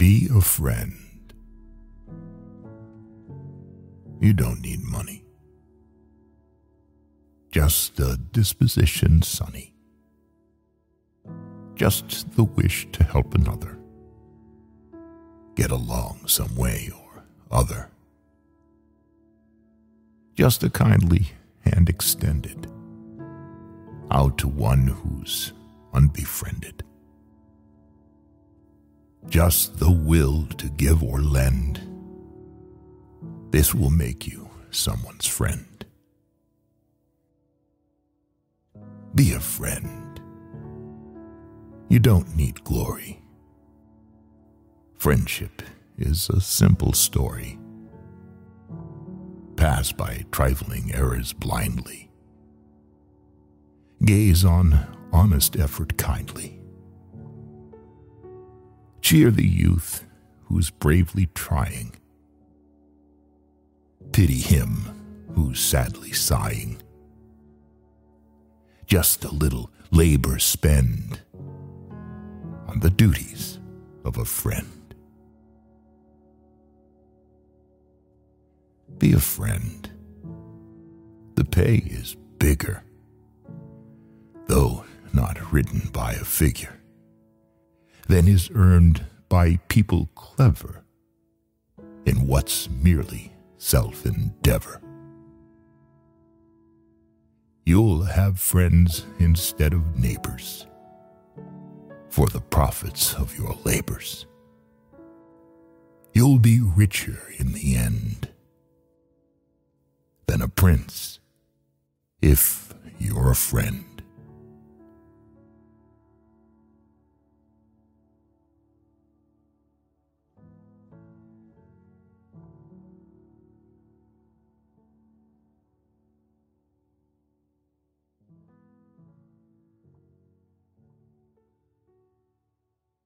Be a friend. You don't need money. Just a disposition sunny. Just the wish to help another. Get along some way or other. Just a kindly hand extended out to one who's unbefriended. Just the will to give or lend. This will make you someone's friend. Be a friend. You don't need glory. Friendship is a simple story. Pass by trifling errors blindly. Gaze on honest effort kindly. Cheer the youth who's bravely trying. Pity him who's sadly sighing just a little labor spend on the duties of a friend. Be a friend. The pay is bigger, though not written by a figure, than is earned by people clever in what's merely self endeavor. You'll have friends instead of neighbors for the profits of your labors. You'll be richer in the end than a prince if you're a friend.